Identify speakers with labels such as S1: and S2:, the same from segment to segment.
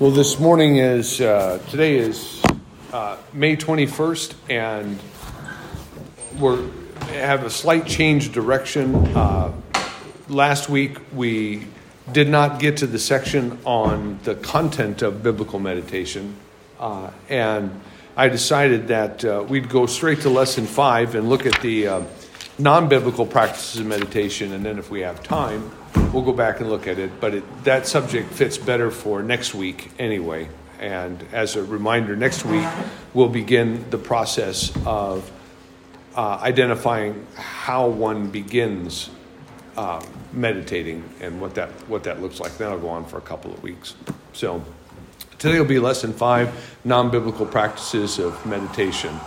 S1: Well, this morning is, uh, today is uh, May 21st, and we're have a slight change direction. Uh, last week, we did not get to the section on the content of biblical meditation, uh, and I decided that uh, we'd go straight to lesson five and look at the uh, non biblical practices of meditation, and then if we have time, we'll go back and look at it. But it, that subject fits better for next week anyway. And as a reminder, next week we'll begin the process of uh, identifying how one begins uh, meditating and what that what that looks like. That'll go on for a couple of weeks. So today will be lesson five: non-biblical practices of meditation.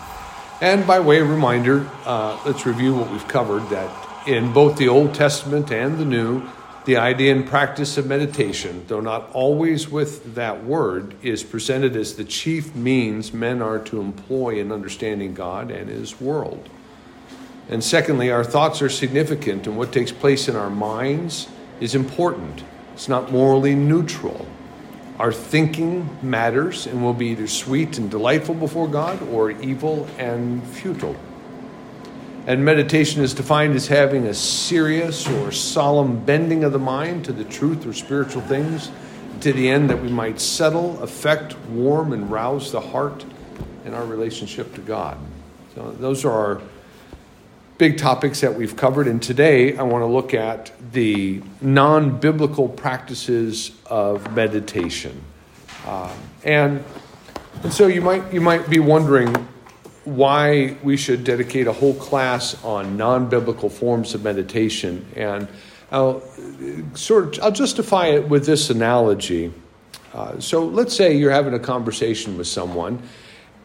S1: And by way of reminder, uh, let's review what we've covered. That in both the Old Testament and the New, the idea and practice of meditation, though not always with that word, is presented as the chief means men are to employ in understanding God and His world. And secondly, our thoughts are significant, and what takes place in our minds is important. It's not morally neutral. Our thinking matters and will be either sweet and delightful before God or evil and futile. And meditation is defined as having a serious or solemn bending of the mind to the truth or spiritual things to the end that we might settle, affect, warm, and rouse the heart in our relationship to God. So, those are our big topics that we've covered. And today I want to look at the non biblical practices of meditation. Uh, and, and so you might, you might be wondering why we should dedicate a whole class on non-biblical forms of meditation and I'll sort of I'll justify it with this analogy. Uh, so let's say you're having a conversation with someone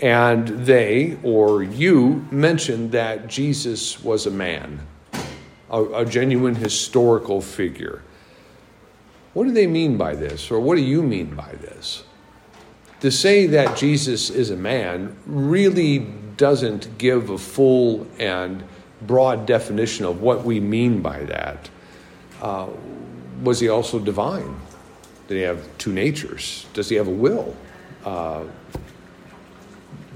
S1: and they or you mention that Jesus was a man, a, a genuine historical figure. What do they mean by this, or what do you mean by this? To say that Jesus is a man really doesn't give a full and broad definition of what we mean by that. Uh, was he also divine? Did he have two natures? Does he have a will? Uh,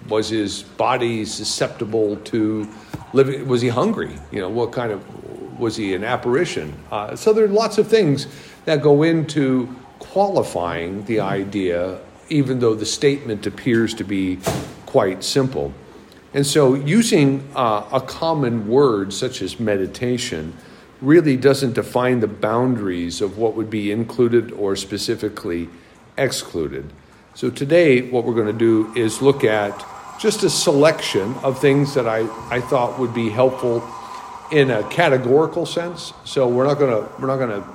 S1: was his body susceptible to living? Was he hungry? You know, what kind of was he an apparition? Uh, so there are lots of things that go into qualifying the idea, even though the statement appears to be quite simple. And so, using uh, a common word such as meditation really doesn't define the boundaries of what would be included or specifically excluded. So, today, what we're going to do is look at just a selection of things that I, I thought would be helpful in a categorical sense. So, we're not going to, we're not going to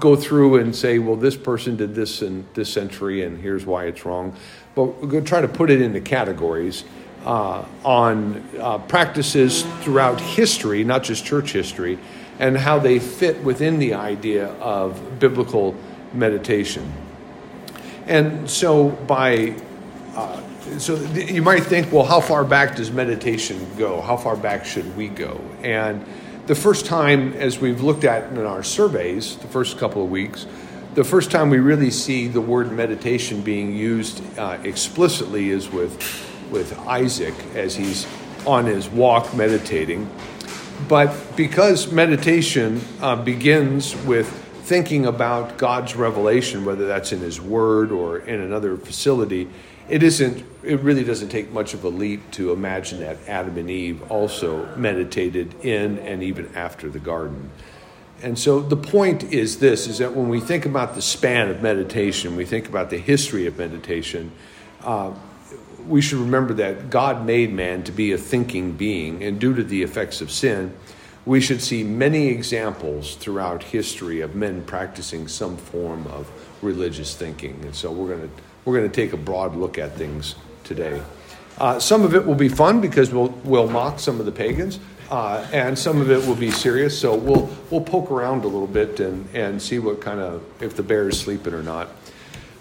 S1: go through and say, well, this person did this in this century and here's why it's wrong. But we're going to try to put it into categories uh, on uh, practices throughout history, not just church history, and how they fit within the idea of biblical meditation. And so, by uh, so you might think, well, how far back does meditation go? How far back should we go? And the first time, as we've looked at in our surveys, the first couple of weeks, the first time we really see the word meditation being used uh, explicitly is with with Isaac as he's on his walk meditating. But because meditation uh, begins with thinking about God's revelation, whether that's in His Word or in another facility, it isn't. It really doesn't take much of a leap to imagine that Adam and Eve also meditated in and even after the garden. And so the point is this: is that when we think about the span of meditation, we think about the history of meditation. Uh, we should remember that God made man to be a thinking being, and due to the effects of sin, we should see many examples throughout history of men practicing some form of religious thinking. And so we're going to we're going to take a broad look at things today. Uh, some of it will be fun because we'll we'll mock some of the pagans, uh, and some of it will be serious. So we'll we'll poke around a little bit and and see what kind of if the bear is sleeping or not.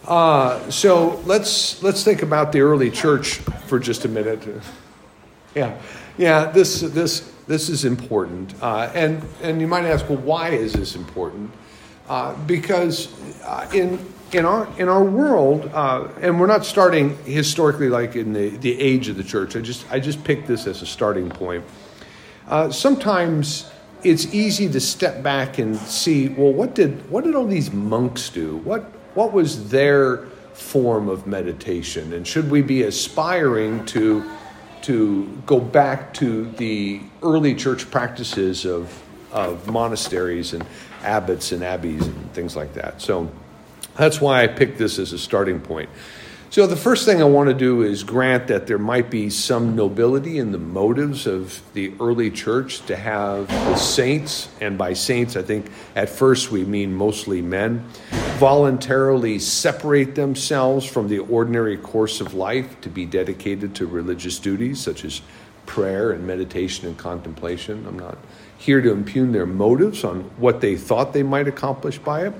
S1: Uh, so let's let's think about the early church for just a minute. Yeah, yeah. This this this is important, uh, and and you might ask, well, why is this important? Uh, because uh, in in our in our world, uh, and we're not starting historically like in the, the age of the church. I just I just picked this as a starting point. Uh, sometimes it's easy to step back and see, well, what did what did all these monks do? What what was their form of meditation, and should we be aspiring to to go back to the early church practices of of monasteries and abbots and abbeys and things like that? So that's why I picked this as a starting point. So, the first thing I want to do is grant that there might be some nobility in the motives of the early church to have the saints, and by saints, I think at first we mean mostly men, voluntarily separate themselves from the ordinary course of life to be dedicated to religious duties such as prayer and meditation and contemplation. I'm not here to impugn their motives on what they thought they might accomplish by it.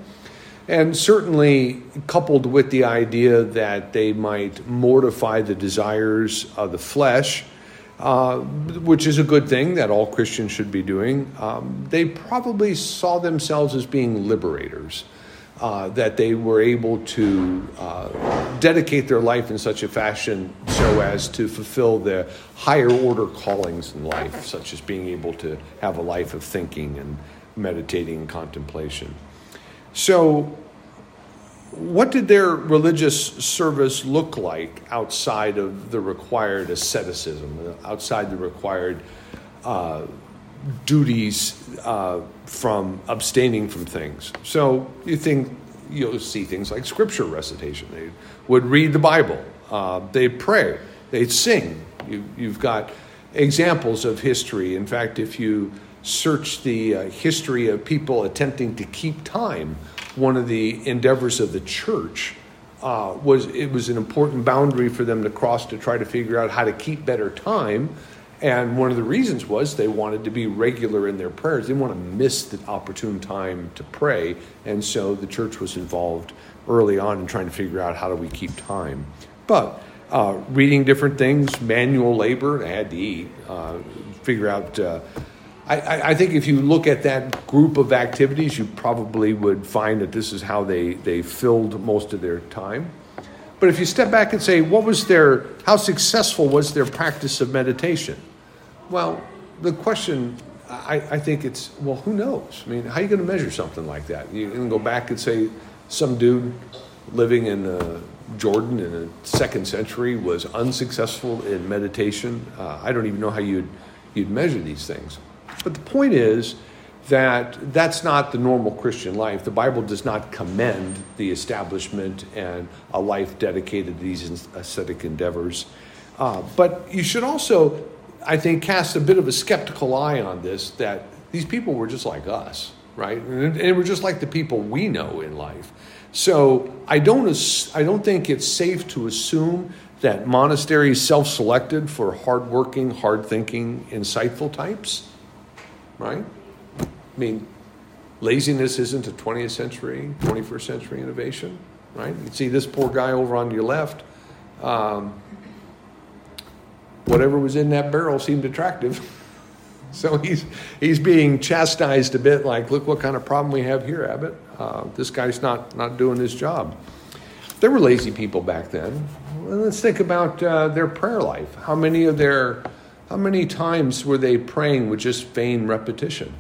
S1: And certainly, coupled with the idea that they might mortify the desires of the flesh, uh, which is a good thing that all Christians should be doing, um, they probably saw themselves as being liberators. Uh, that they were able to uh, dedicate their life in such a fashion so as to fulfill the higher order callings in life, such as being able to have a life of thinking and meditating and contemplation. So, what did their religious service look like outside of the required asceticism, outside the required uh, duties uh, from abstaining from things? So, you think you'll see things like scripture recitation. They would read the Bible, uh, they'd pray, they'd sing. You, you've got examples of history. In fact, if you search the uh, history of people attempting to keep time, one of the endeavors of the church uh, was it was an important boundary for them to cross to try to figure out how to keep better time. And one of the reasons was they wanted to be regular in their prayers. They didn't want to miss the opportune time to pray. And so the church was involved early on in trying to figure out how do we keep time. But uh, reading different things, manual labor, I had to eat, uh, figure out uh, I, I, think if you look at that group of activities, you probably would find that this is how they, they filled most of their time. But if you step back and say, what was their, how successful was their practice of meditation? Well, the question, I, I think it's, well, who knows? I mean, how are you going to measure something like that? You can go back and say, some dude living in uh, Jordan in the second century was unsuccessful in meditation. Uh, I don't even know how you'd, you'd measure these things. But the point is that that's not the normal Christian life. The Bible does not commend the establishment and a life dedicated to these ascetic endeavors. Uh, but you should also, I think, cast a bit of a skeptical eye on this that these people were just like us, right? And they were just like the people we know in life. So I don't, I don't think it's safe to assume that monasteries self selected for hardworking, hard thinking, insightful types right? I mean, laziness isn't a 20th century, 21st century innovation, right? You see this poor guy over on your left. Um, whatever was in that barrel seemed attractive. so he's, he's being chastised a bit like, look what kind of problem we have here, Abbot. Uh, this guy's not, not doing his job. There were lazy people back then. Well, let's think about uh, their prayer life. How many of their how many times were they praying with just vain repetition?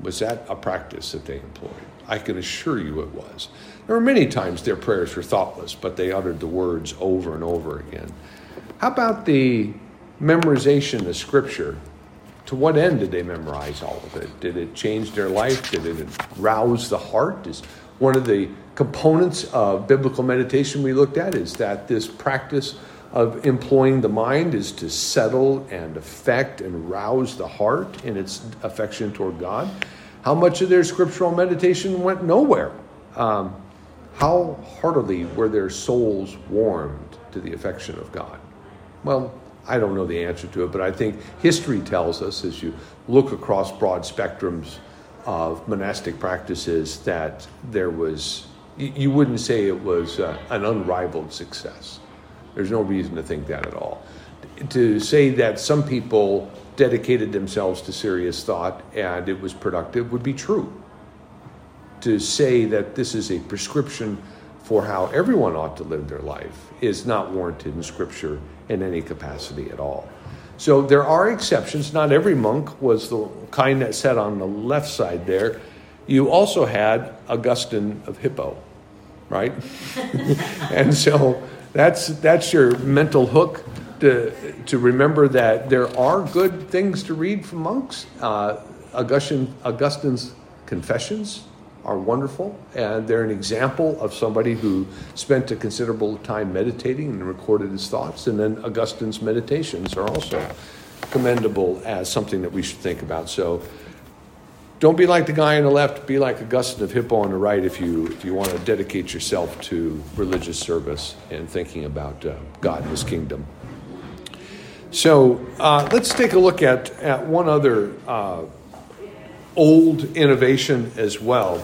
S1: Was that a practice that they employed? I can assure you it was. There were many times their prayers were thoughtless, but they uttered the words over and over again. How about the memorization of Scripture? To what end did they memorize all of it? Did it change their life? Did it rouse the heart? Is one of the components of biblical meditation we looked at is that this practice of employing the mind is to settle and affect and rouse the heart in its affection toward God. How much of their scriptural meditation went nowhere? Um, how heartily were their souls warmed to the affection of God? Well, I don't know the answer to it, but I think history tells us as you look across broad spectrums of monastic practices that there was, you wouldn't say it was uh, an unrivaled success. There's no reason to think that at all. To say that some people dedicated themselves to serious thought and it was productive would be true. To say that this is a prescription for how everyone ought to live their life is not warranted in Scripture in any capacity at all. So there are exceptions. Not every monk was the kind that sat on the left side there. You also had Augustine of Hippo, right? and so that's that's your mental hook to to remember that there are good things to read from monks. Uh, Augustine, Augustine's Confessions are wonderful, and they're an example of somebody who spent a considerable time meditating and recorded his thoughts. And then Augustine's Meditations are also commendable as something that we should think about. So don't be like the guy on the left, be like Augustine of Hippo on the right if you, if you want to dedicate yourself to religious service and thinking about uh, God and His kingdom. So uh, let's take a look at, at one other uh, old innovation as well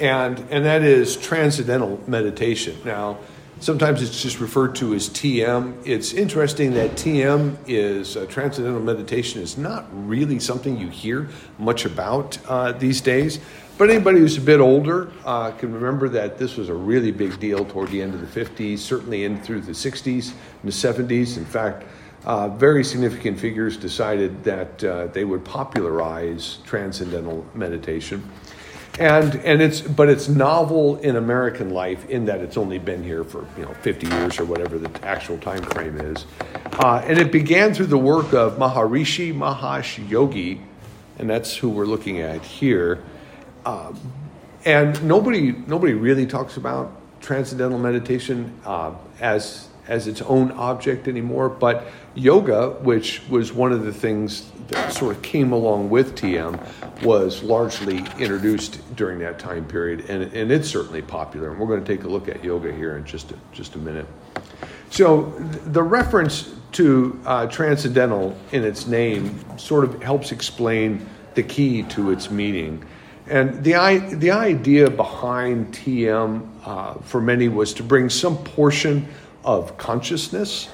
S1: and and that is transcendental meditation. Now, sometimes it's just referred to as TM. It's interesting that TM is uh, transcendental meditation is not really something you hear much about uh, these days. But anybody who's a bit older uh, can remember that this was a really big deal toward the end of the 50s, certainly in through the 60s and the 70s. In fact, uh, very significant figures decided that uh, they would popularize transcendental meditation and and it's but it's novel in American life in that it's only been here for you know 50 years or whatever the actual time frame is, uh, and it began through the work of Maharishi Mahesh Yogi, and that's who we're looking at here, uh, and nobody nobody really talks about transcendental meditation uh, as as its own object anymore, but yoga, which was one of the things that sort of came along with TM, was largely introduced during that time period, and, and it's certainly popular. And we're going to take a look at yoga here in just a, just a minute. So, the reference to uh, transcendental in its name sort of helps explain the key to its meaning. And the, the idea behind TM uh, for many was to bring some portion of consciousness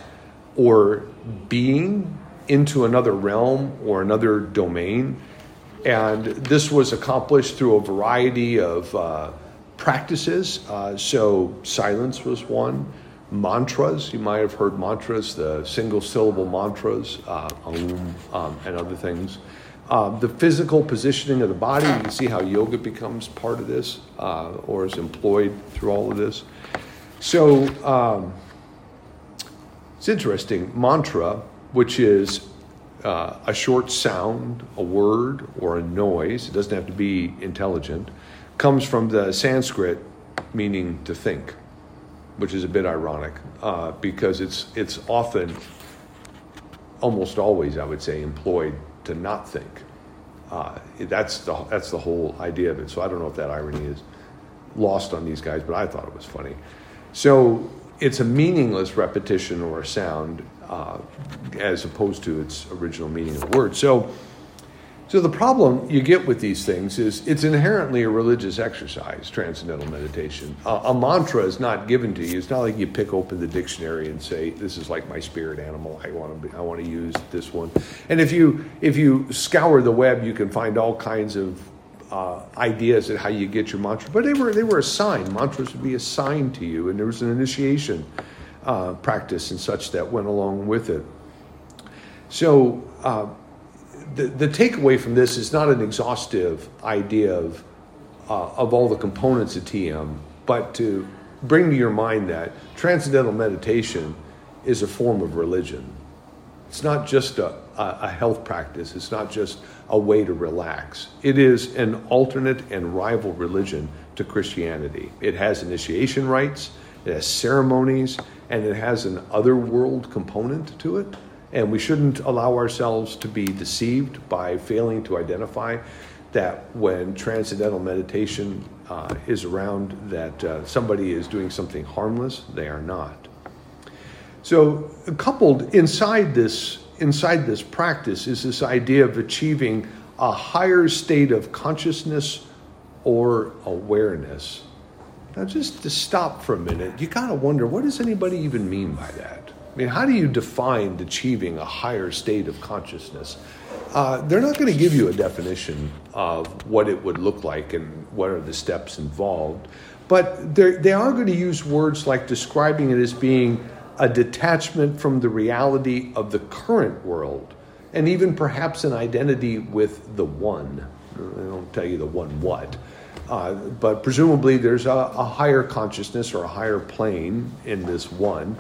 S1: or being into another realm or another domain. And this was accomplished through a variety of uh, practices. Uh, so, silence was one. Mantras, you might have heard mantras, the single syllable mantras, uh, um, um, and other things. Uh, the physical positioning of the body, you can see how yoga becomes part of this uh, or is employed through all of this. So, um, it's interesting. Mantra, which is uh, a short sound, a word, or a noise, it doesn't have to be intelligent, comes from the Sanskrit meaning to think, which is a bit ironic uh, because it's, it's often, almost always, I would say, employed to not think. Uh, that's, the, that's the whole idea of it. So I don't know if that irony is lost on these guys, but I thought it was funny. So it's a meaningless repetition or a sound uh, as opposed to its original meaning of the word. So, so the problem you get with these things is it's inherently a religious exercise, transcendental meditation. Uh, a mantra is not given to you. It's not like you pick open the dictionary and say, "This is like my spirit animal. I want to. Be, I want to use this one." And if you if you scour the web, you can find all kinds of uh, ideas at how you get your mantra, but they were they were assigned. Mantras would be assigned to you, and there was an initiation uh, practice and such that went along with it. So uh, the the takeaway from this is not an exhaustive idea of uh, of all the components of TM, but to bring to your mind that transcendental meditation is a form of religion. It's not just a, a health practice. It's not just a way to relax. It is an alternate and rival religion to Christianity. It has initiation rites, it has ceremonies, and it has an otherworld component to it. And we shouldn't allow ourselves to be deceived by failing to identify that when transcendental meditation uh, is around, that uh, somebody is doing something harmless. They are not. So, coupled inside this inside this practice is this idea of achieving a higher state of consciousness or awareness. Now, just to stop for a minute, you got to wonder what does anybody even mean by that? I mean, how do you define achieving a higher state of consciousness? Uh, they're not going to give you a definition of what it would look like and what are the steps involved. but they are going to use words like describing it as being a detachment from the reality of the current world, and even perhaps an identity with the one. I don't tell you the one what, uh, but presumably there's a, a, higher consciousness or a higher plane in this one,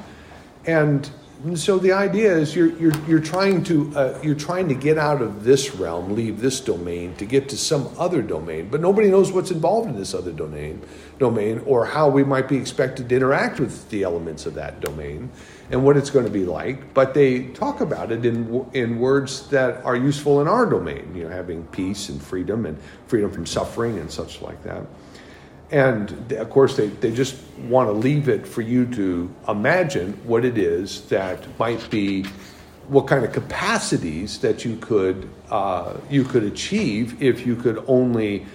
S1: and so the idea is you're, you're, you're trying to uh, you're trying to get out of this realm, leave this domain to get to some other domain, but nobody knows what's involved in this other domain domain or how we might be expected to interact with the elements of that domain and what it's going to be like. But they talk about it in in words that are useful in our domain, you know, having peace and freedom and freedom from suffering and such like that. And of course, they, they just want to leave it for you to imagine what it is that might be, what kind of capacities that you could uh, you could achieve if you could only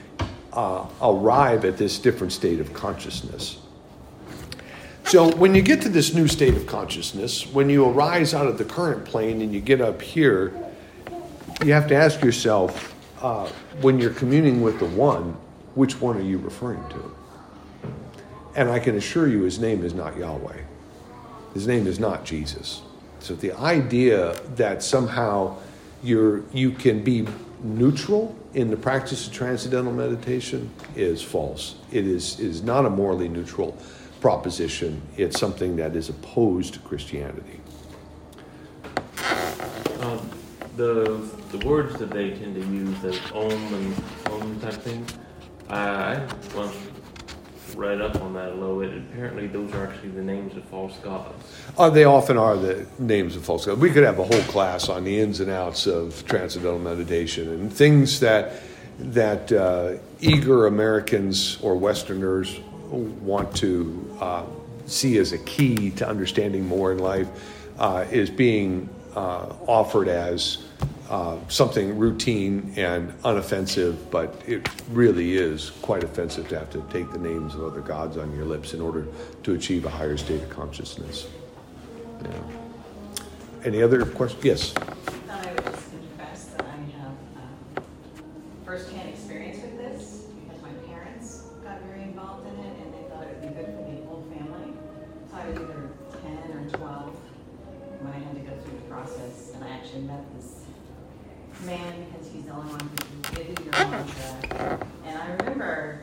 S1: uh, arrive at this different state of consciousness. So, when you get to this new state of consciousness, when you arise out of the current plane and you get up here, you have to ask yourself uh, when you're communing with the One, which one are you referring to? And I can assure you his name is not Yahweh. His name is not Jesus. So the idea that somehow you're, you can be neutral in the practice of transcendental meditation is false. It is, is not a morally neutral proposition, it's something that is opposed to Christianity.
S2: Um, the, the words that they tend to use, the om and om type thing, I once read up on that a little bit. Apparently, those are actually the names of false gods.
S1: Uh, they often are the names of false gods. We could have a whole class on the ins and outs of transcendental meditation and things that that uh, eager Americans or Westerners want to uh, see as a key to understanding more in life uh, is being uh, offered as uh, something routine and unoffensive, but it really is quite offensive to have to take the names of other gods on your lips in order to achieve a higher state of consciousness. Yeah. Any other questions? Yes.
S3: I would just confess that I have um, firsthand experience with this because my parents got very involved in it and they thought it would be good for the whole family. So I was either 10 or 12 when I had to go through the process, and I actually met this man because he's the only one who can give you your mantra. And I remember,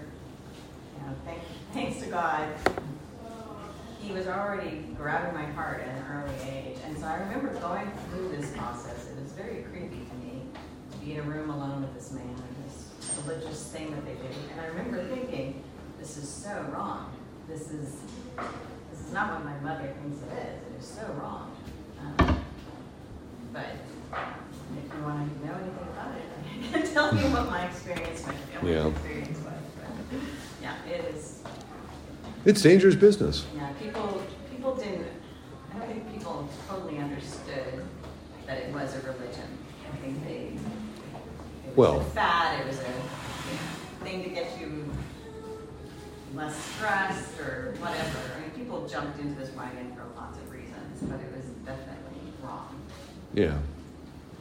S3: you know, thank, thanks to God, he was already grabbing my heart at an early age. And so I remember going through this process. It was very creepy to me to be in a room alone with this man and this religious thing that they did. And I remember thinking, this is so wrong. This is this is not what my mother thinks it is. It is so wrong. Um, but if you want to know anything about it, I can tell you what my experience, my family's
S1: Yeah.
S3: experience was. But, yeah, it is.
S1: It's dangerous business.
S3: Yeah, people people didn't. I don't think people totally understood that it was a religion. I think they. It was
S1: Well-
S3: a fad. It was a thing to get you less stressed or whatever. I mean, people jumped into this wagon for lots of reasons, but it was definitely wrong.
S1: Yeah.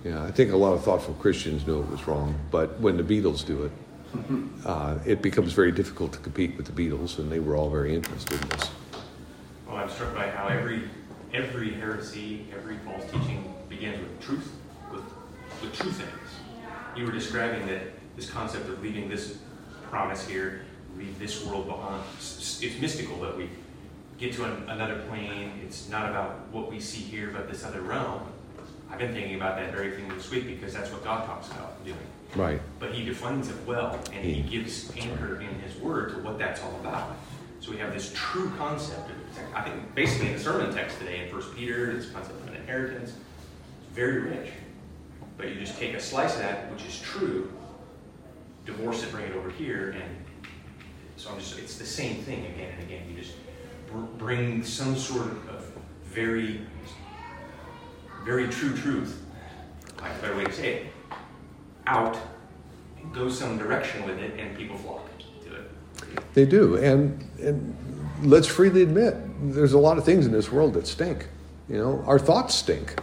S1: Yeah, I think a lot of thoughtful Christians know it was wrong, but when the Beatles do it, uh, it becomes very difficult to compete with the Beatles, and they were all very interested in this.
S4: Well, I'm struck by how every every heresy, every false teaching begins with truth, with with true things. You were describing that this concept of leaving this promise here, leave this world behind. It's, mystical that we get to an, another plane. It's not about what we see here, but this other realm. I've been thinking about that very thing this week because that's what God talks about doing.
S1: Right.
S4: But he defines it well, and he
S1: He-
S4: gives anchor in his word to what that's all about. So we have this true concept. Of, I think basically in the sermon text today in First Peter, this concept of an inheritance, it's very rich. But you just take a slice of that, which is true, divorce it, bring it over here, and so I'm just, it's the same thing again and again. You just br- bring some sort of very, very true truth, like a better way to say it, out, and go some direction with it, and people flock to it.
S1: They do, and and let's freely admit, there's a lot of things in this world that stink. You know, our thoughts stink.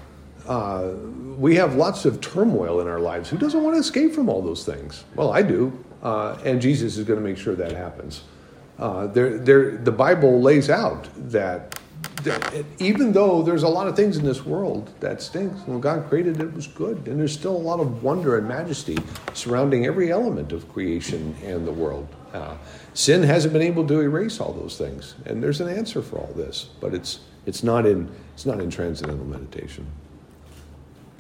S1: Uh, we have lots of turmoil in our lives. Who doesn't want to escape from all those things? Well, I do, uh, and Jesus is going to make sure that happens. Uh, there, there, the Bible lays out that, that even though there's a lot of things in this world that stinks, when God created it, it was good. And there's still a lot of wonder and majesty surrounding every element of creation and the world. Uh, sin hasn't been able to erase all those things, and there's an answer for all this, but it's it's not in it's not in transcendental meditation.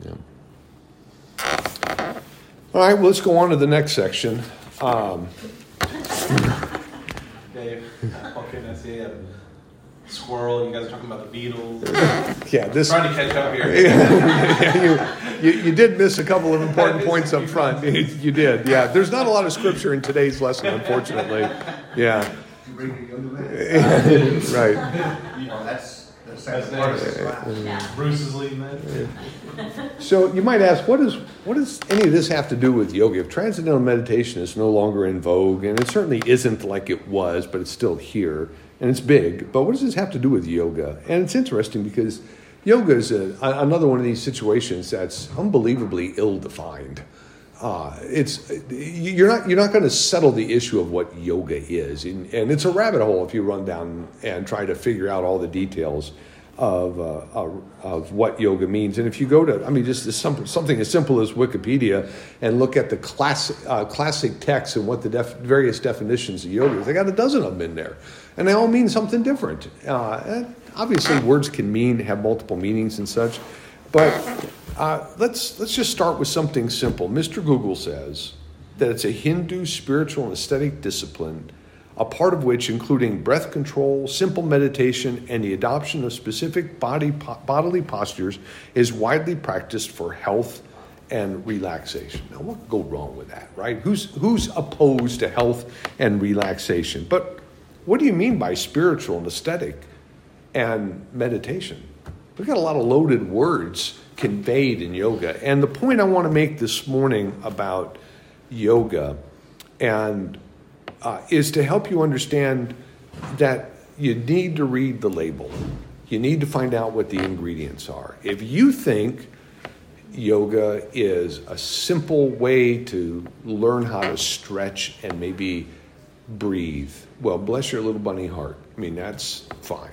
S1: Yeah. All right, well, let's go on to the next section. Um,
S5: squirrel. You guys are talking about the Beatles.
S1: yeah, this.
S5: trying to catch up here.
S1: yeah, you, you, you did miss a couple of important points up front. You did, yeah. There's not a lot of scripture in today's lesson, unfortunately. Yeah.
S6: You bring your younger man.
S1: right.
S6: Oh, that's that's
S5: That's
S6: part of
S5: nice.
S3: Yeah.
S5: Bruce is leading that.
S1: So you might ask, what is what does any of this have to do with yoga? If transcendental meditation is no longer in vogue, and it certainly isn't like it was, but it's still here and it's big. But what does this have to do with yoga? And it's interesting because yoga is a, another one of these situations that's unbelievably ill-defined. Uh, it's you're not you're not going to settle the issue of what yoga is, and, and it's a rabbit hole if you run down and try to figure out all the details of uh, of what yoga means. And if you go to, I mean, just some, something as simple as Wikipedia and look at the classic uh, classic texts and what the def- various definitions of yoga is, they got a dozen of them in there, and they all mean something different. Uh, obviously, words can mean have multiple meanings and such, but uh, let's let's just start with something simple. Mr. Google says that it's a Hindu spiritual and aesthetic discipline, a part of which, including breath control, simple meditation, and the adoption of specific body po- bodily postures, is widely practiced for health and relaxation. Now, what could go wrong with that, right? Who's who's opposed to health and relaxation? But what do you mean by spiritual and aesthetic and meditation? We've got a lot of loaded words conveyed in yoga. And the point I want to make this morning about yoga and uh, is to help you understand that you need to read the label. You need to find out what the ingredients are. If you think yoga is a simple way to learn how to stretch and maybe breathe, well, bless your little bunny heart. I mean, that's fine.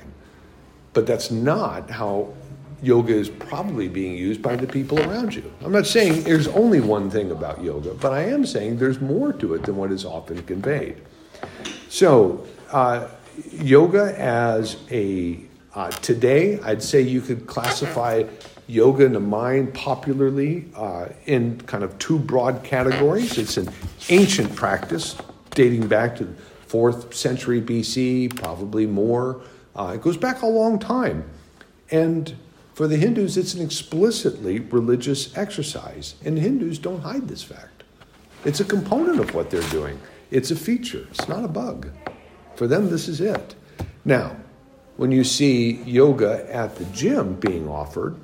S1: But that's not how yoga is probably being used by the people around you. I'm not saying there's only one thing about yoga, but I am saying there's more to it than what is often conveyed. So, uh, yoga as a uh, today, I'd say you could classify yoga in the mind popularly uh, in kind of two broad categories. It's an ancient practice dating back to fourth century BC, probably more. Uh, it goes back a long time. And for the Hindus, it's an explicitly religious exercise. And Hindus don't hide this fact. It's a component of what they're doing, it's a feature, it's not a bug. For them, this is it. Now, when you see yoga at the gym being offered,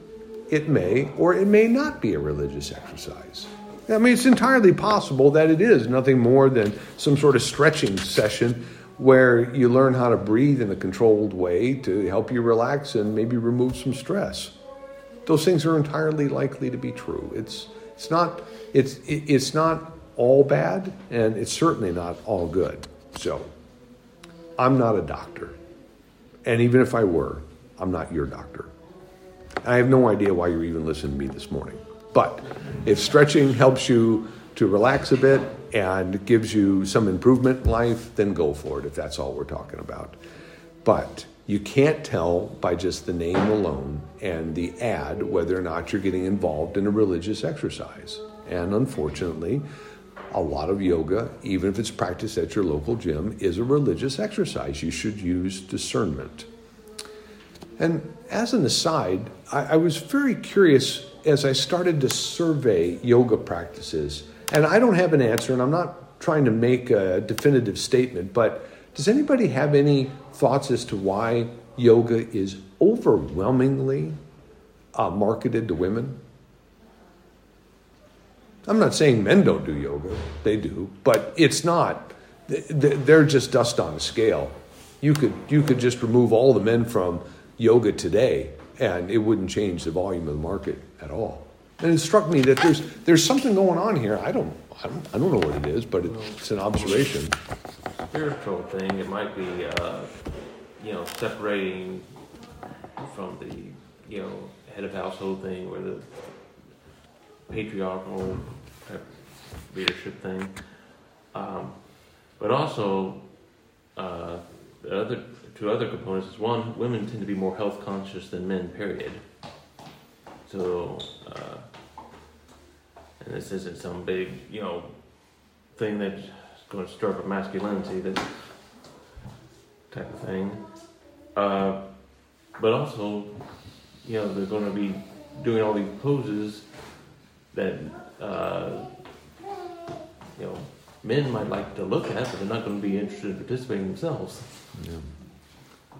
S1: it may or it may not be a religious exercise. I mean, it's entirely possible that it is nothing more than some sort of stretching session where you learn how to breathe in a controlled way to help you relax and maybe remove some stress. Those things are entirely likely to be true. It's it's not it's it's not all bad and it's certainly not all good. So, I'm not a doctor. And even if I were, I'm not your doctor. I have no idea why you're even listening to me this morning. But if stretching helps you to relax a bit and gives you some improvement in life, then go for it if that's all we're talking about. But you can't tell by just the name alone and the ad whether or not you're getting involved in a religious exercise. And unfortunately, a lot of yoga, even if it's practiced at your local gym, is a religious exercise. You should use discernment. And as an aside, I, I, was very curious as I started to survey yoga practices. And I don't have an answer, and I'm not trying to make a definitive statement, but does anybody have any thoughts as to why yoga is overwhelmingly uh, marketed to women? I'm not saying men don't do yoga, they do, but it's not, they're just dust on a scale. You could, you could just remove all the men from yoga today and it wouldn't change the volume of the market at all. And it struck me that there's, there's something going on here. I don't, I don't, I don't know what it is, but it's an observation.
S2: spiritual thing, it might be, uh, you know, separating from the, you know, head of household thing or the patriarchal leadership thing. Um, but also, uh, the other two other components is one, women tend to be more health conscious than men. Period. So, uh, and this isn't some big, you know, thing that's going to stir up masculinity, that type of thing. Uh, but also, you know, they're going to be doing all these poses that, uh, you know, men might like to look at, but they're not going to be interested in participating themselves.
S1: Yeah.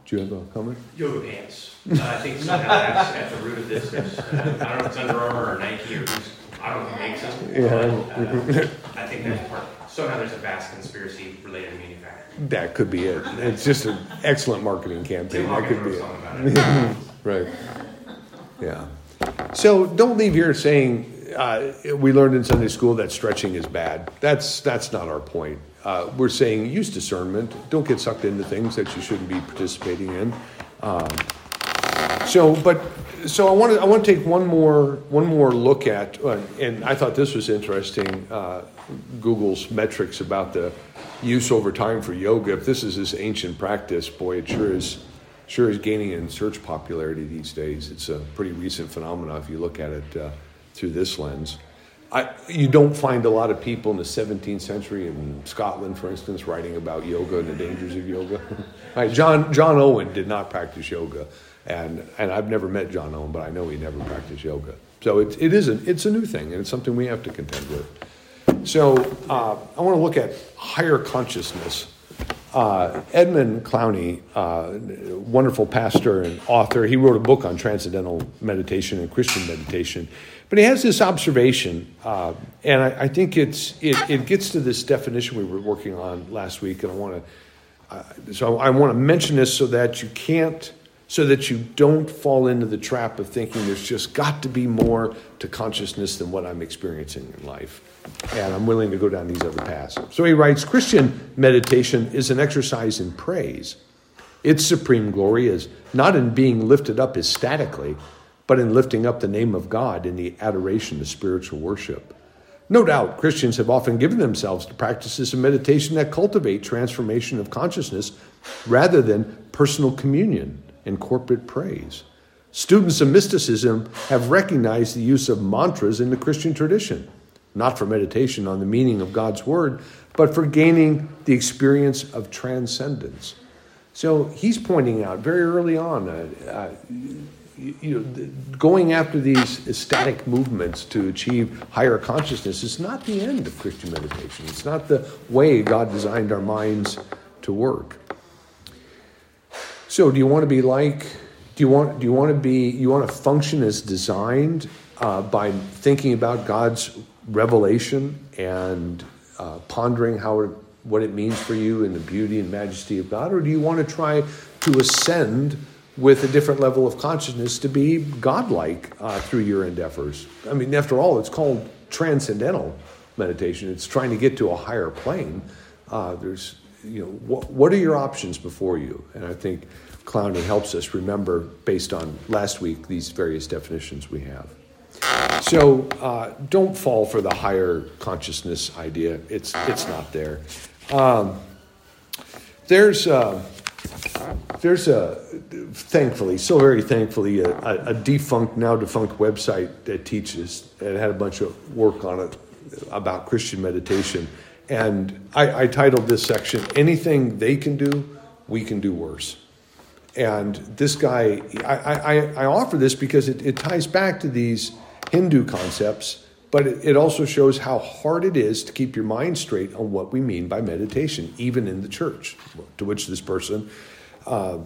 S1: Do you have a comment?
S4: Yoga pants. Uh, I think somehow that's at the root of this. Is, uh, I don't know if it's Under Armour or Nike or who's, I don't know who makes them.
S1: Yeah.
S4: But, uh, I think that's part. Somehow there's a vast conspiracy related to manufacturing.
S1: That could be it. It's just an excellent marketing campaign.
S4: Tim
S1: That could be
S4: a song about it.
S1: it. Right. Yeah. So don't leave here saying uh, we learned in Sunday school that stretching is bad. That's that's not our point. Uh, we're saying use discernment. Don't get sucked into things that you shouldn't be participating in. Um, so, but so I want to I want to take one more one more look at, uh, and I thought this was interesting. Uh, Google's metrics about the use over time for yoga. If this is this ancient practice, boy, it sure is sure is gaining in search popularity these days. It's a pretty recent phenomenon if you look at it uh, through this lens. I, you don't find a lot of people in the 17th century in Scotland, for instance, writing about yoga and the dangers of yoga. right, John, John Owen did not practice yoga, and, and I've never met John Owen, but I know he never practiced yoga. So it, it is a, it's a new thing, and it's something we have to contend with. So uh, I want to look at higher consciousness. Uh, Edmund Clowney, uh, wonderful pastor and author, he wrote a book on transcendental meditation and Christian meditation. But he has this observation, uh, and I, I think it's it, it, gets to this definition we were working on last week, and I want to uh, so I want to mention this so that you can't so that you don't fall into the trap of thinking there's just got to be more to consciousness than what I'm experiencing in life. And I'm willing to go down these other paths. So he writes Christian meditation is an exercise in praise. Its supreme glory is not in being lifted up ecstatically, but in lifting up the name of God in the adoration of spiritual worship. No doubt, Christians have often given themselves to practices of meditation that cultivate transformation of consciousness rather than personal communion and corporate praise. Students of mysticism have recognized the use of mantras in the Christian tradition, not for meditation on the meaning of God's word, but for gaining the experience of transcendence. So he's pointing out very early on, uh, uh, you, know, going after these ecstatic movements to achieve higher consciousness is not the end of Christian meditation. It's not the way God designed our minds to work. So, do you want to be like? Do you want? Do you want to be? You want to function as designed uh, by thinking about God's revelation and uh, pondering how it, what it means for you in the beauty and majesty of God, or do you want to try to ascend with a different level of consciousness to be godlike uh, through your endeavors? I mean, after all, it's called transcendental meditation. It's trying to get to a higher plane. Uh, there's you know, what, what are your options before you? And I think Clowney helps us remember, based on last week, these various definitions we have. So uh, don't fall for the higher consciousness idea. It's, it's not there. Um, there's, uh, there's a, thankfully, so very thankfully, a, a, defunct, now defunct website that teaches, and had a bunch of work on it about Christian meditation and I, I, titled this section, Anything They Can Do, We Can Do Worse. And this guy, I, I, I offer this because it, it, ties back to these Hindu concepts, but it, also shows how hard it is to keep your mind straight on what we mean by meditation, even in the church, to which this person uh,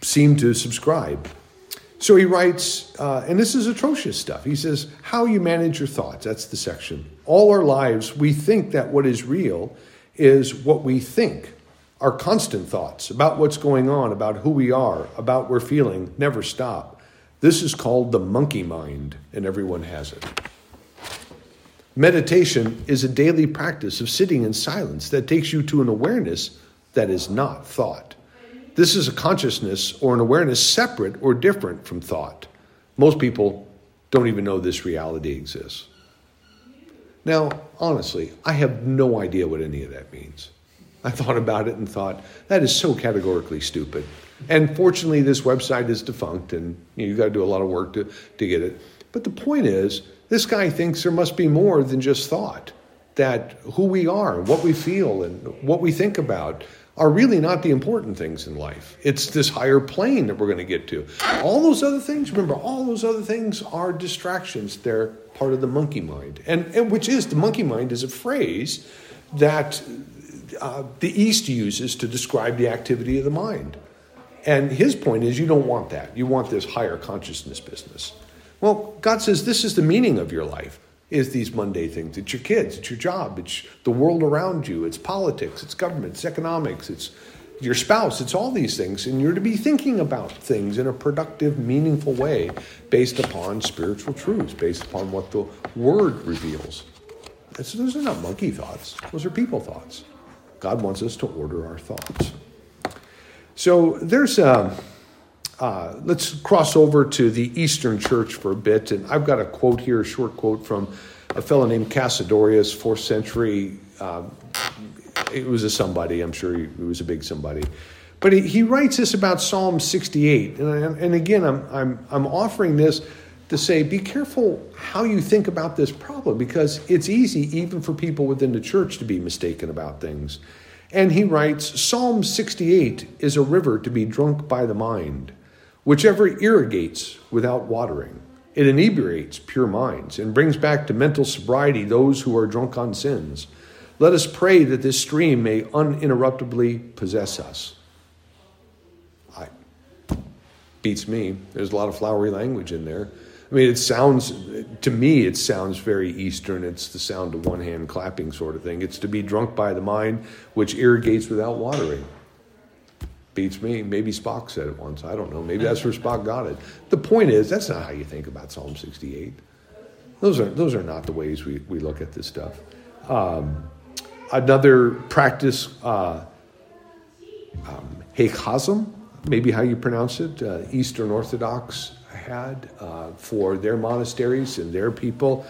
S1: seemed to subscribe. So he writes, uh, and this is atrocious stuff. He says, How you manage your thoughts. That's the section. All our lives, we think that what is real is what we think. Our constant thoughts about what's going on, about who we are, about we're feeling, never stop. This is called the monkey mind, and everyone has it. Meditation is a daily practice of sitting in silence that takes you to an awareness that is not thought. This is a consciousness or an awareness separate or different from thought. Most people don't even know this reality exists. Now, honestly, I have no idea what any of that means. I thought about it and thought, that is so categorically stupid. And fortunately, this website is defunct and you got to do a lot of work to, to get it. But the point is, this guy thinks there must be more than just thought. That who we are, what we feel, and what we think about are really not the important things in life. It's this higher plane that we're going to get to. All those other things, remember, all those other things are distractions. They're part of the monkey mind. And, and which is, the monkey mind is a phrase that uh, the East uses to describe the activity of the mind. And his point is, you don't want that. You want this higher consciousness business. Well, God says this is the meaning of your life is these mundane things. It's your kids, it's your job, it's the world around you, it's politics, it's government, it's economics, it's your spouse, it's all these things. And you're to be thinking about things in a productive, meaningful way based upon spiritual truths, based upon what the Word reveals. And So those are not monkey thoughts, those are people thoughts. God wants us to order our thoughts. So there's a. Uh, let's cross over to the Eastern Church for a bit. And I've got a quote here, a short quote from a fellow named Cassiodorus, fourth century. Uh, it was a somebody, I'm sure he was a big somebody. But he, he, writes this about Psalm 68. And, and again, I'm, I'm, I'm offering this to say be careful how you think about this problem because it's easy, even for people within the church, to be mistaken about things. And he writes Psalm 68 is a river to be drunk by the mind whichever irrigates without watering. It inebriates pure minds and brings back to mental sobriety those who are drunk on sins. Let us pray that this stream may uninterruptedly possess us. I, beats me. There's a lot of flowery language in there. I mean, it sounds, to me, it sounds very Eastern. It's the sound of one hand clapping sort of thing. It's to be drunk by the mind, which irrigates without watering. Beats me. Maybe Spock said it once. I don't know. Maybe that's where Spock got it. The point is, that's not how you think about Psalm 68. Those are, those are not the ways we, we look at this stuff. Um, another practice, uh, um, maybe how you pronounce it, uh, Eastern Orthodox had uh, for their monasteries and their people.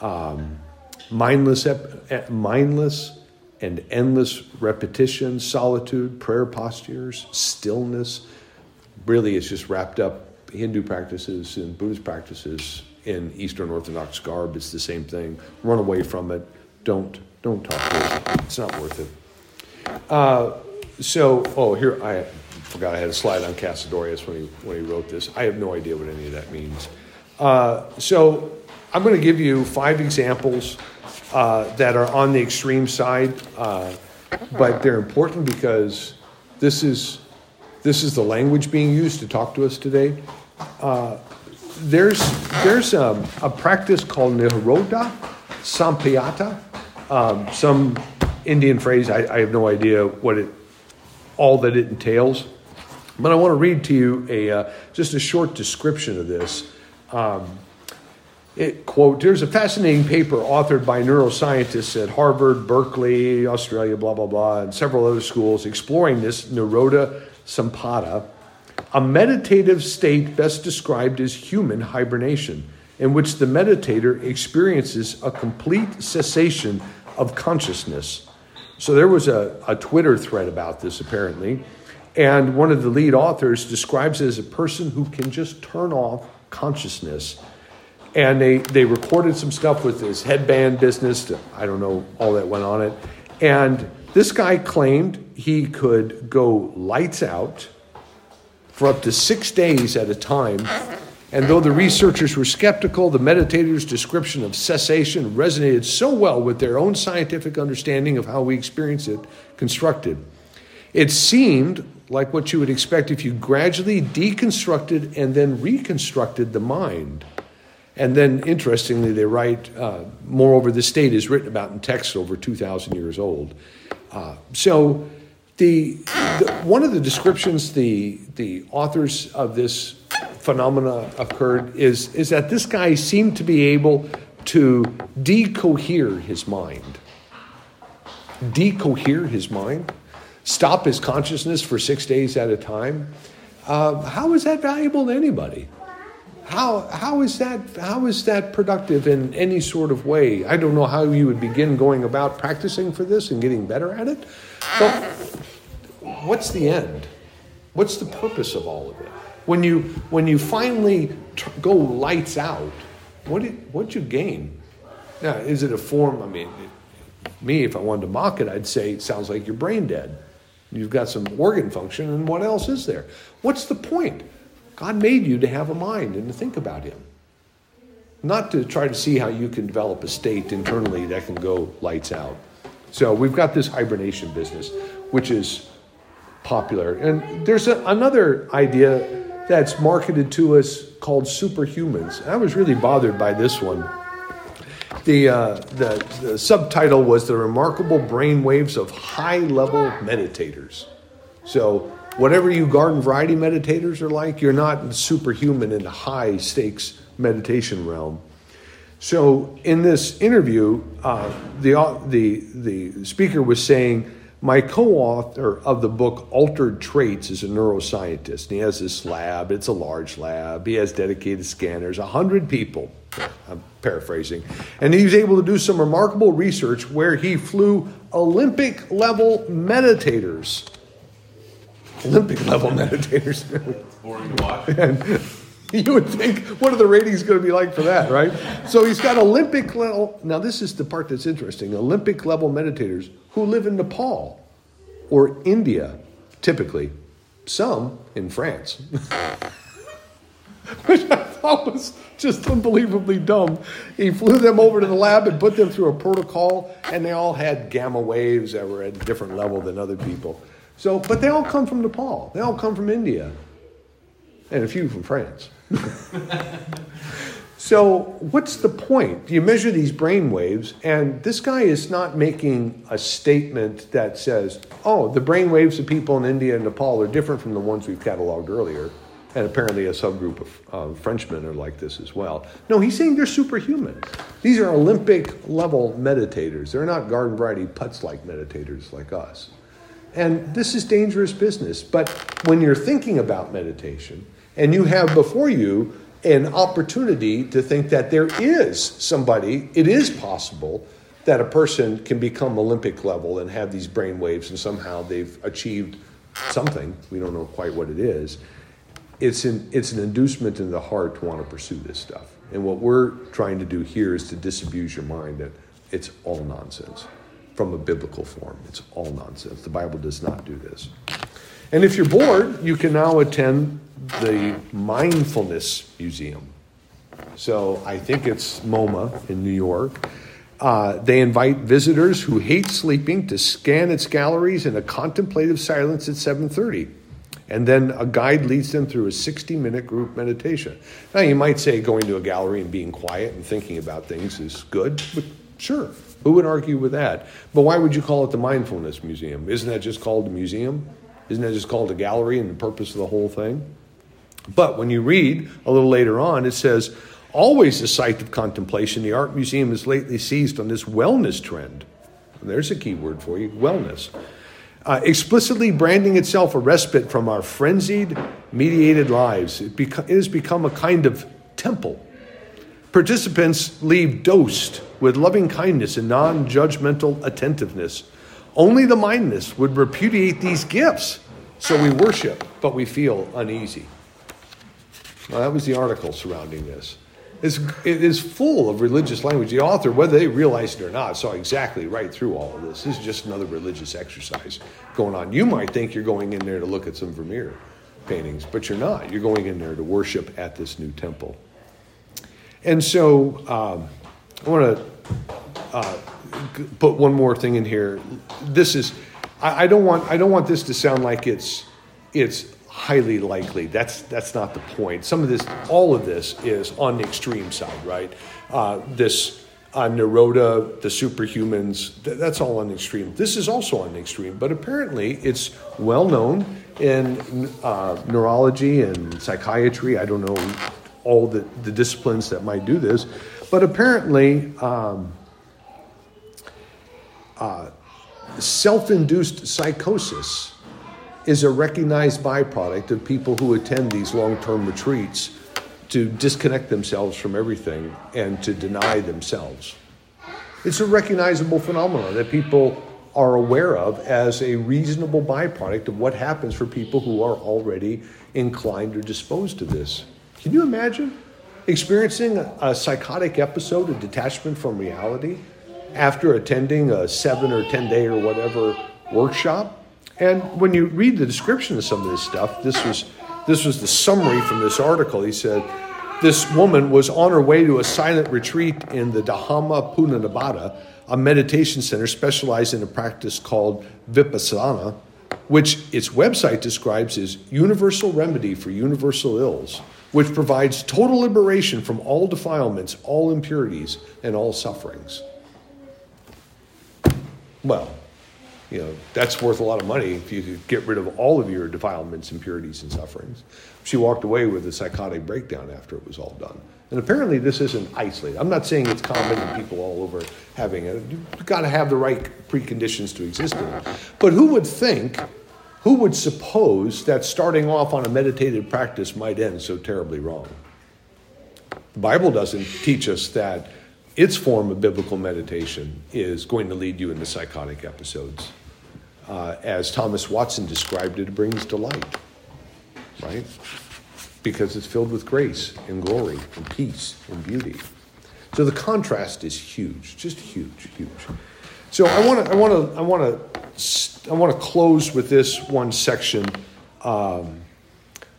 S1: Um, mindless, mindless and endless repetition, solitude, prayer postures, stillness. Really, it's just wrapped up Hindu practices and Buddhist practices in Eastern Orthodox garb. It's the same thing. Run away from it. Don't don't talk to it. It's not worth it. Uh, so, oh, here I forgot I had a slide on Cassiodorus when he when he wrote this. I have no idea what any of that means. Uh, so, I'm going to give you five examples uh, that are on the extreme side, uh, but they're important because this is this is the language being used to talk to us today. Uh, there's there's a, a, practice called Nirodha Samapatti, um, some Indian phrase. I, I, have no idea what it all that it entails, but I want to read to you a uh, just a short description of this. Um, it, quote, there's a fascinating paper authored by neuroscientists at Harvard, Berkeley, Australia, blah, blah, blah, and several other schools exploring this Nirodha Samapatti, a meditative state best described as human hibernation, in which the meditator experiences a complete cessation of consciousness. So there was a, a Twitter thread about this, apparently, and one of the lead authors describes it as a person who can just turn off consciousness and they they recorded some stuff with his headband business. I don't know all that went on it, and this guy claimed he could go lights out for up to six days at a time. And though the researchers were skeptical, the meditator's description of cessation resonated so well with their own scientific understanding of how we experience it constructed. It seemed like what you would expect if you gradually deconstructed and then reconstructed the mind. And then, interestingly, they write, uh, moreover, the state is written about in text over 2,000 years old. Uh, so, the, the, one of the descriptions the, the authors of this phenomena occurred is, is that this guy seemed to be able to decohere his mind. Decohere his mind? stop his consciousness for six days at a time. Uh, how is that valuable to anybody? How, how, is that, how is that productive in any sort of way? I don't know how you would begin going about practicing for this and getting better at it. But what's the end? What's the purpose of all of it? When you, when you finally go lights out, what did, what'd you gain? Now, is it a form? I mean, me, if I wanted to mock it, I'd say it sounds like you're brain dead. You've got some organ function, and what else is there? What's the point? God made you to have a mind and to think about Him, not to try to see how you can develop a state internally that can go lights out. So we've got this hibernation business, which is popular. And there's a, another idea that's marketed to us called superhumans. I was really bothered by this one. The, uh, the, the subtitle was The Remarkable Brainwaves of High Level Meditators. So, whatever you garden variety meditators are like, you're not superhuman in the high stakes meditation realm. So, in this interview, uh, the, the, the speaker was saying, my co-author of the book Altered Traits is a neuroscientist. And he has this lab. It's a large lab. He has dedicated scanners, 100 people. I'm paraphrasing. And he was able to do some remarkable research where he flew Olympic level meditators. Olympic level meditators.
S5: Boring to watch.
S1: and you would think, what are the ratings going to be like for that, right? So he's got Olympic level. Now, this is the part that's interesting Olympic level meditators who live in Nepal or India, typically, some in France. Which I thought was just unbelievably dumb. He flew them over to the lab and put them through a protocol, and they all had gamma waves that were at a different level than other people. So, but they all come from Nepal. They all come from India, and a few from France. so, what's the point? You measure these brain waves, and this guy is not making a statement that says, oh, the brain waves of people in India and Nepal are different from the ones we've cataloged earlier. And apparently, a subgroup of uh, Frenchmen are like this as well. No, he's saying they're superhuman. These are Olympic level meditators. They're not garden variety putz like meditators like us. And this is dangerous business. But when you're thinking about meditation and you have before you an opportunity to think that there is somebody, it is possible that a person can become Olympic level and have these brain waves and somehow they've achieved something. We don't know quite what it is. It's an, it's an inducement in the heart to want to pursue this stuff. And what we're trying to do here is to disabuse your mind that it's all nonsense from a biblical form. It's all nonsense. The Bible does not do this. And if you're bored, you can now attend the Mindfulness Museum. So I think it's MoMA in New York. Uh, they invite visitors who hate sleeping to scan its galleries in a contemplative silence at 7:30, and then a guide leads them through a 60-minute group meditation. Now you might say going to a gallery and being quiet and thinking about things is good, but sure, who would argue with that? But why would you call it the Mindfulness Museum? Isn't that just called a museum? Isn't that just called a gallery and the purpose of the whole thing? But when you read a little later on, it says, always a site of contemplation, the Art Museum has lately seized on this wellness trend. There's a key word for you wellness. Uh, explicitly branding itself a respite from our frenzied, mediated lives. It, it has become a kind of temple. Participants leave dosed with loving kindness and non judgmental attentiveness. Only the mindless would repudiate these gifts. So we worship, but we feel uneasy. Well, that was the article surrounding this. It's, it is full of religious language. The author, whether they realized it or not, saw exactly right through all of this. This is just another religious exercise going on. You might think you're going in there to look at some Vermeer paintings, but you're not. You're going in there to worship at this new temple. And so um, I want to uh, put one more thing in here. This is, I, I, don't want, I don't want this to sound like it's, it's highly likely. That's that's not the point. Some of this, all of this, is on the extreme side, right? Uh, this uh, Nirodha, the superhumans, th- that's all on the extreme. This is also on the extreme, but apparently it's well known in uh, neurology and psychiatry. I don't know all the, the disciplines that might do this, but apparently. Um, self induced psychosis is a recognized byproduct of people who attend these long term retreats to disconnect themselves from everything and to deny themselves. It's a recognizable phenomenon that people are aware of as a reasonable byproduct of what happens for people who are already inclined or disposed to this. Can you imagine experiencing a, psychotic episode of detachment from reality after attending a seven or 10 day or whatever workshop? And when you read the description of some of this stuff, this was, this was the summary from this article. He said, this woman was on her way to a silent retreat in the Dhama Punanabada, a meditation center specialized in a practice called Vipassana, which its website describes as universal remedy for universal ills, which provides total liberation from all defilements, all impurities, and all sufferings. Well, you know, that's worth a lot of money if you could get rid of all of your defilements, impurities, and sufferings. She walked away with a psychotic breakdown after it was all done. And apparently, this isn't isolated. I'm not saying it's common and people all over having it. You've got to have the right preconditions to exist in it. But who would think, who would suppose that starting off on a meditative practice might end so terribly wrong? The Bible doesn't teach us that its form of biblical meditation is going to lead you into psychotic episodes. Uh, as Thomas Watson described it, it brings delight, right? Because it's filled with grace and glory and peace and beauty. So the contrast is huge, just huge, huge. So I want to, I want to, I want to, I want to close with this one section, um,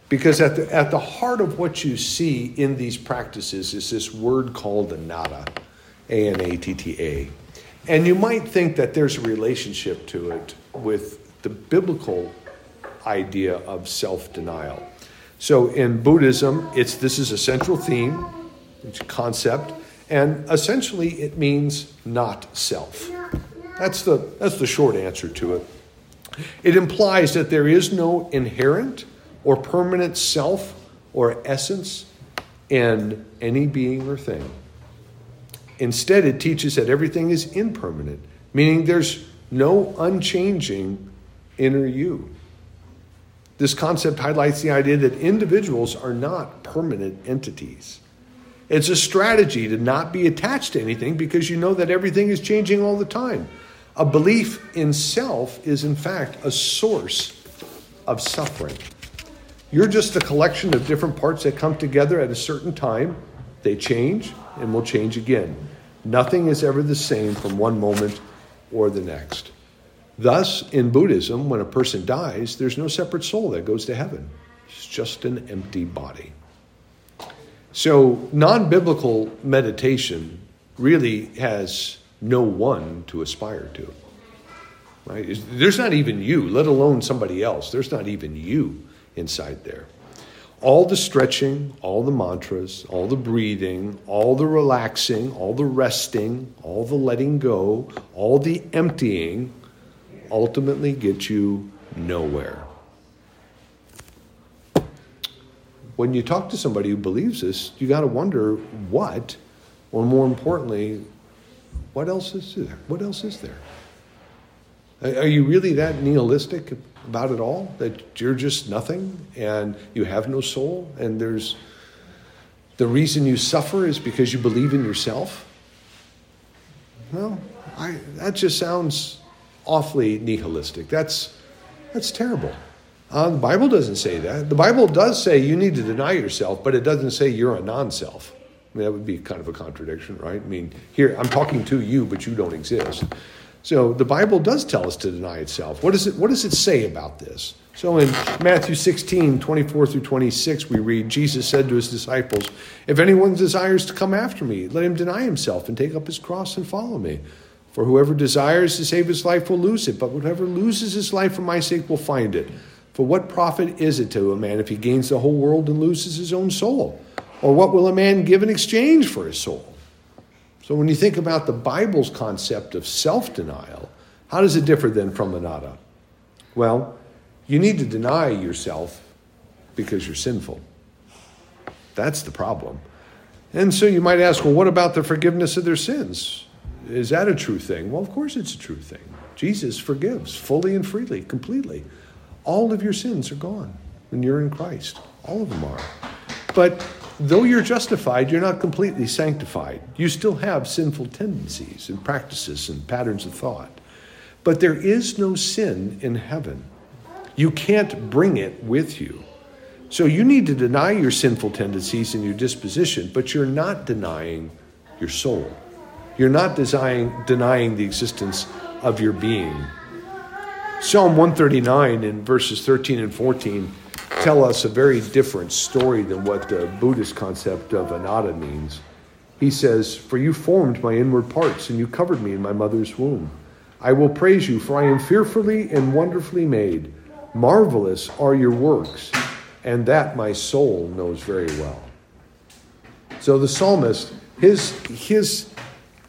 S1: because at the at the heart of what you see in these practices is this word called anatta, A N A T T A, and you might think that there's a relationship to it with the biblical idea of self denial. So in Buddhism, it's, this is a central theme, it's a concept, and essentially it means not self. That's the, that's the short answer to it. It implies that there is no inherent or permanent self or essence in any being or thing. Instead, it teaches that everything is impermanent, meaning there's no unchanging inner you. This concept highlights the idea that individuals are not permanent entities. It's a strategy to not be attached to anything because you know that everything is changing all the time. A belief in self is, in fact, a source of suffering. You're just a collection of different parts that come together at a certain time. They change and will change again. Nothing is ever the same from one moment or the next. Thus, in Buddhism, when a person dies, there's no separate soul that goes to heaven. It's just an empty body. So, non biblical meditation really has no one to aspire to. Right? There's not even you, let alone somebody else. There's not even you inside there. All the stretching, all the mantras, all the breathing, all the relaxing, all the resting, all the letting go, all the emptying ultimately get you nowhere. When you talk to somebody who believes this, you got to wonder what, or more importantly, what else is there? What else is there? Are you really that nihilistic about it all? That you're just nothing and you have no soul and there's the reason you suffer is because you believe in yourself? Well, I, that just sounds awfully nihilistic. That's, that's terrible. Uh, the Bible doesn't say that. The Bible does say you need to deny yourself, but it doesn't say you're a non self. That would be kind of a contradiction, right? I mean, here, I'm talking to you, but you don't exist. So the Bible does tell us to deny itself. What, is it, what does it say about this? So in Matthew 16, 24 through 26, we read Jesus said to his disciples, If anyone desires to come after me, let him deny himself and take up his cross and follow me. For whoever desires to save his life will lose it, but whoever loses his life for my sake will find it. For what profit is it to a man if he gains the whole world and loses his own soul? Or what will a man give in exchange for his soul? So when you think about the Bible's concept of self denial, how does it differ then from anatta? Well, you need to deny yourself because you're sinful. That's the problem. And so you might ask, well, what about the forgiveness of their sins? is that a true thing? Well, of course it's a true thing. Jesus forgives fully and freely, completely. All of your sins are gone when you're in Christ. All of them are. But though you're justified, you're not completely sanctified. You still have sinful tendencies and practices and patterns of thought. But there is no sin in heaven. You can't bring it with you. So you need to deny your sinful tendencies and your disposition, but you're not denying your soul. You're not denying, denying the existence of your being. Psalm 139 in verses 13 and 14 tell us a very different story than what the Buddhist concept of anatta means. He says, For you formed my inward parts, and you covered me in my mother's womb. I will praise you, for I am fearfully and wonderfully made. Marvelous are your works, and that my soul knows very well. So the psalmist, his, his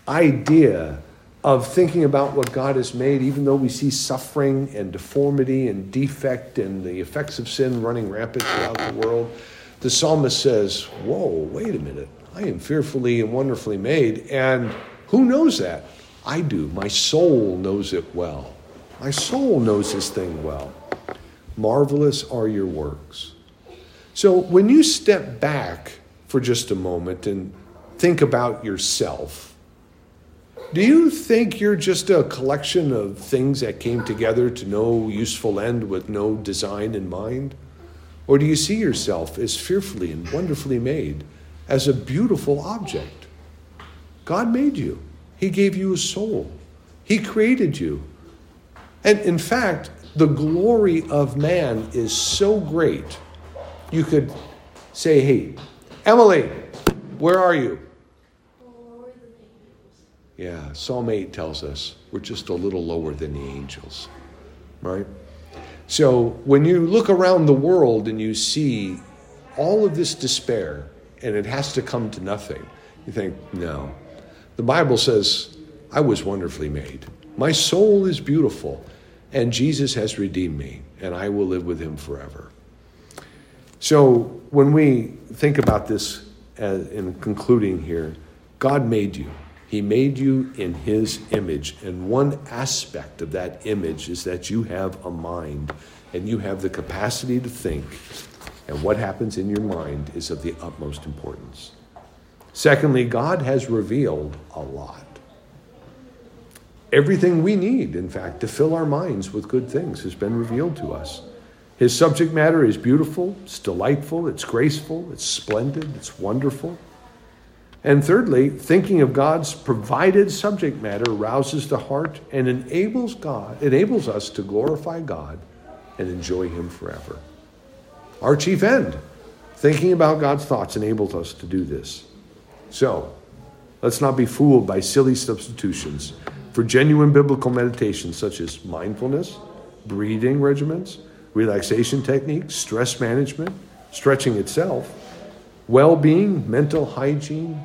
S1: idea of thinking about what God has made, even though we see suffering and deformity and defect and the effects of sin running rampant throughout the world, the psalmist says, Whoa, wait a minute. I am fearfully and wonderfully made. And who knows that? I do. My soul knows it well. My soul knows this thing well. Marvelous are your works. So when you step back for just a moment and think about yourself, do you think you're just a collection of things that came together to no useful end with no design in mind? Or do you see yourself as fearfully and wonderfully made, as a beautiful object? God made you, He gave you a soul, He created you. And in fact, the glory of man is so great, you could say, Hey, Emily, where are you? Yeah, Psalm 8 tells us we're just a little lower than the angels, right? So when you look around the world and you see all of this despair and it has to come to nothing, you think, no. The Bible says, I was wonderfully made. My soul is beautiful, and Jesus has redeemed me, and I will live with him forever. So when we think about this uh, in concluding here, God made you. He made you in His image. And one aspect of that image is that you have a mind and you have the capacity to think. And what happens in your mind is of the utmost importance. Secondly, God has revealed a lot. Everything we need, in fact, to fill our minds with good things has been revealed to us. His subject matter is beautiful, it's delightful, it's graceful, it's splendid, it's wonderful. And thirdly, thinking of God's provided subject matter rouses the heart and enables God, enables us to glorify God and enjoy him forever. Our chief end, thinking about God's thoughts enables us to do this. So, let's not be fooled by silly substitutions for genuine biblical meditation such as mindfulness, breathing regimens, relaxation techniques, stress management, stretching itself, well being, mental hygiene,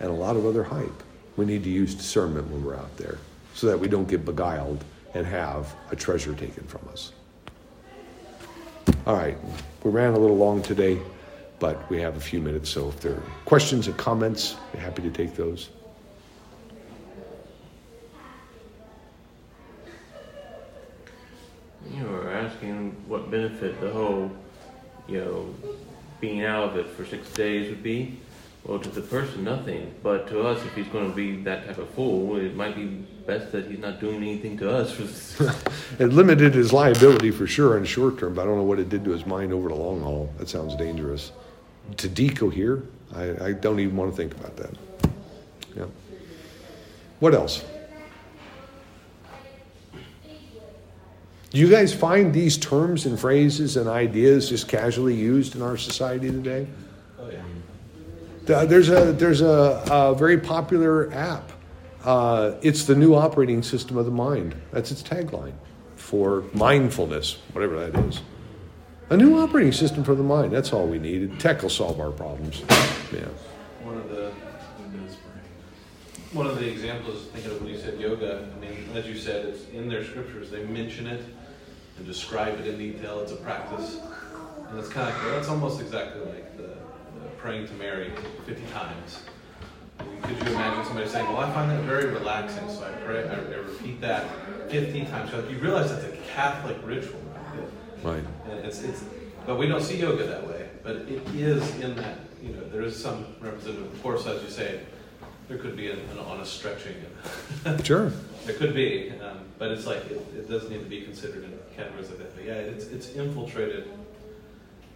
S1: and a lot of other hype. We need to use discernment when we're out there so that we don't get beguiled and have a treasure taken from us. All right, we ran a little long today, but we have a few minutes, so if there are questions and comments, we're happy to take those.
S2: You were asking what benefit the whole, you know, being out of it for six days would be. Well, to the person, nothing. But to us, if he's going to be that type of fool, it might be best that he's not doing anything to us.
S1: it limited his liability for sure in the short term, but I don't know what it did to his mind over the long haul. That sounds dangerous. To decohere, I, I don't even want to think about that. Yeah. What else? Do you guys find these terms and phrases and ideas just casually used in our society today? There's a there's a, a very popular app. Uh, it's the new operating system of the mind. That's its tagline for mindfulness, whatever that is. A new operating system for the mind. That's all we need. Tech will solve our problems. Yeah.
S5: One of the one of the examples, thinking of when you said yoga. I mean, as you said, it's in their scriptures. They mention it and describe it in detail. It's a practice, and it's kind of that's almost exactly like the praying to Mary 50 times. Could you imagine somebody saying, "Well, I find that very relaxing, so I pray, I, I repeat that 15 times." You realize that's a Catholic ritual,
S1: Right.
S5: and it's it's. But we don't see yoga that way. But it is in that you know there is some representative. Of course, as you say, there could be an, an honest stretching.
S1: Sure.
S5: There could be, um, but it's like it, it does need to be considered in categories like that. But yeah, it's it's infiltrated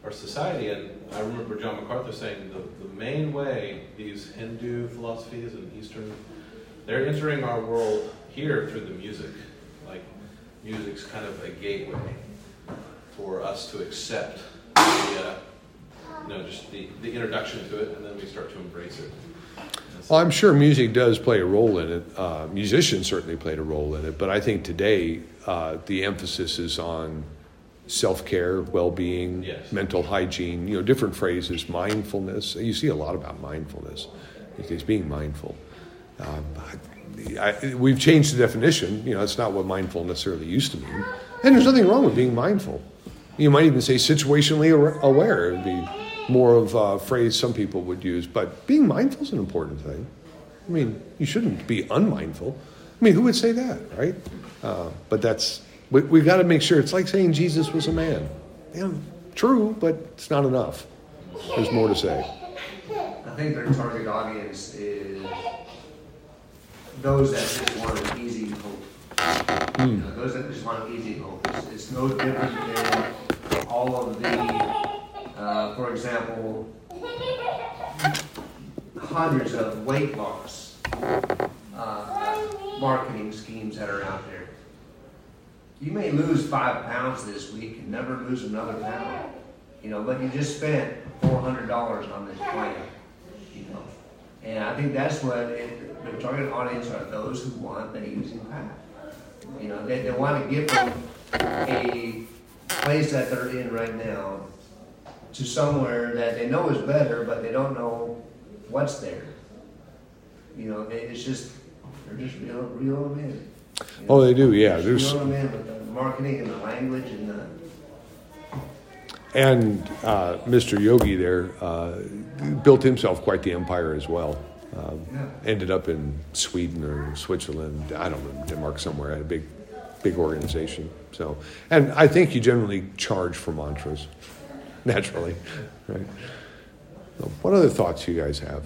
S5: our society, and I remember John MacArthur saying the, the main way these Hindu philosophies and Eastern they're entering our world here through the music. Like music's kind of a gateway for us to accept the uh, you know just the, the introduction to it, and then we start to embrace it.
S1: Well, I'm sure music does play a role in it. Uh, musicians certainly played a role in it, but I think today uh, the emphasis is on self care, well being,
S5: Yes.
S1: mental hygiene. You know, different phrases, mindfulness. You see a lot about mindfulness. these days, being mindful. Um, I, I, we've changed the definition. You know, it's not what mindful necessarily used to mean. And there's nothing wrong with being mindful. You might even say situationally aware- would be more of a phrase some people would use. But being mindful is an important thing. I mean, you shouldn't be unmindful. I mean, who would say that, right? Uh, but that's, we, we've got to make sure. It's like saying Jesus was a man. Yeah, true, but it's not enough. There's more to say.
S6: I think their target audience is those that just want an easy hope. You know, those that just want an easy hope. It's, it's no different than all of the, uh, for example, hundreds of weight loss uh, marketing schemes that are out there. You may lose five pounds this week and never lose another pound. You know, but you just spent four hundred dollars on this plan. You know, and I think that's what it, the target audience are those who want an easy path. You know, they, they want to get from a place that they're in right now to somewhere that they know is better, but they don't know what's there. You know, it, it's just they're just real, real them in. you
S1: Oh,
S6: know.
S1: they do, yeah.
S6: Just
S1: There's,
S6: reel them in with the marketing and the language and the.
S1: and uh, Mr. Yogi there uh, built himself quite the empire as well. Um,
S6: Yeah.
S1: ended up in Sweden or Switzerland, I don't know, Denmark somewhere, had a big, big organization. So, and I think you generally charge for mantras, naturally, right? So what other thoughts you guys have?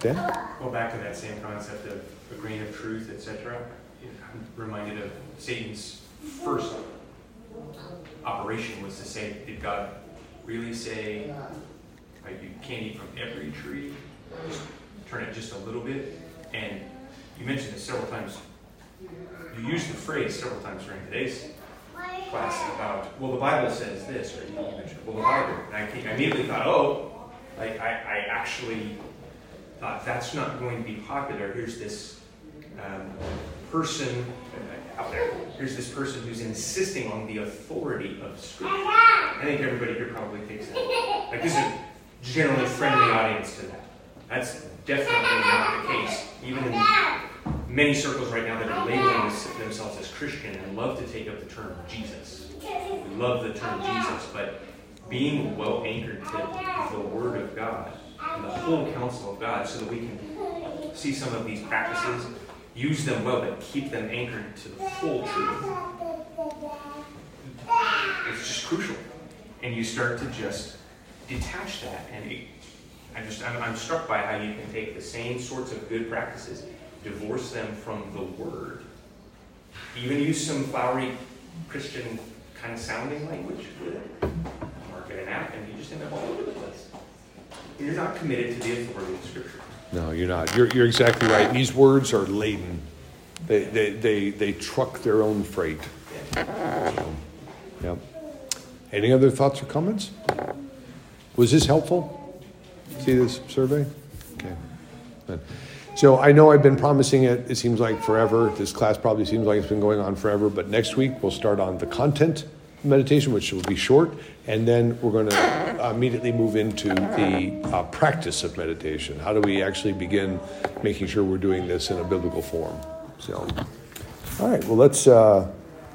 S1: Dan?
S4: Go back to that same concept of a grain of truth, etc. Reminded of Satan's first operation was to say, did God really say uh, you can't eat from every tree? Just turn it just a little bit. And you mentioned it several times. You used the phrase several times during today's class about, well, the Bible says this, or you mentioned, well, the Bible. And I, I immediately thought, oh, like I, I actually thought that's not going to be popular. Here's this um, person uh, out there. Here's this person who's insisting on the authority of Scripture. I think everybody here probably thinks that. Like this is a generally friendly audience to that. That's definitely not the case. Even in many circles right now that are labeling themselves as Christian and love to take up the term Jesus. We love the term Jesus, but being well anchored to the Word of God and the whole counsel of God so that we can see some of these practices, use them well, but keep them anchored to the full truth. It's just crucial. And you start to just detach that. And it, I just, I'm, I'm struck by how you can take the same sorts of good practices, divorce them from the Word, even use some flowery Christian kind of sounding language with it, market an app, and you just end up all over the place. You're not committed to the authority of Scripture.
S1: No, you're not. You're, you're exactly right. These words are laden. They, they, they, they truck their own freight. So, yep. Any other thoughts or comments? Was this helpful? See this survey? Okay. Good. So I know I've been promising it, it seems like forever. This class probably seems like it's been going on forever, but next week we'll start on the content meditation, which will be short, and then we're going to immediately move into the uh, practice of meditation. How do we actually begin making sure we're doing this in a biblical form? So, all right, well, let's. Uh,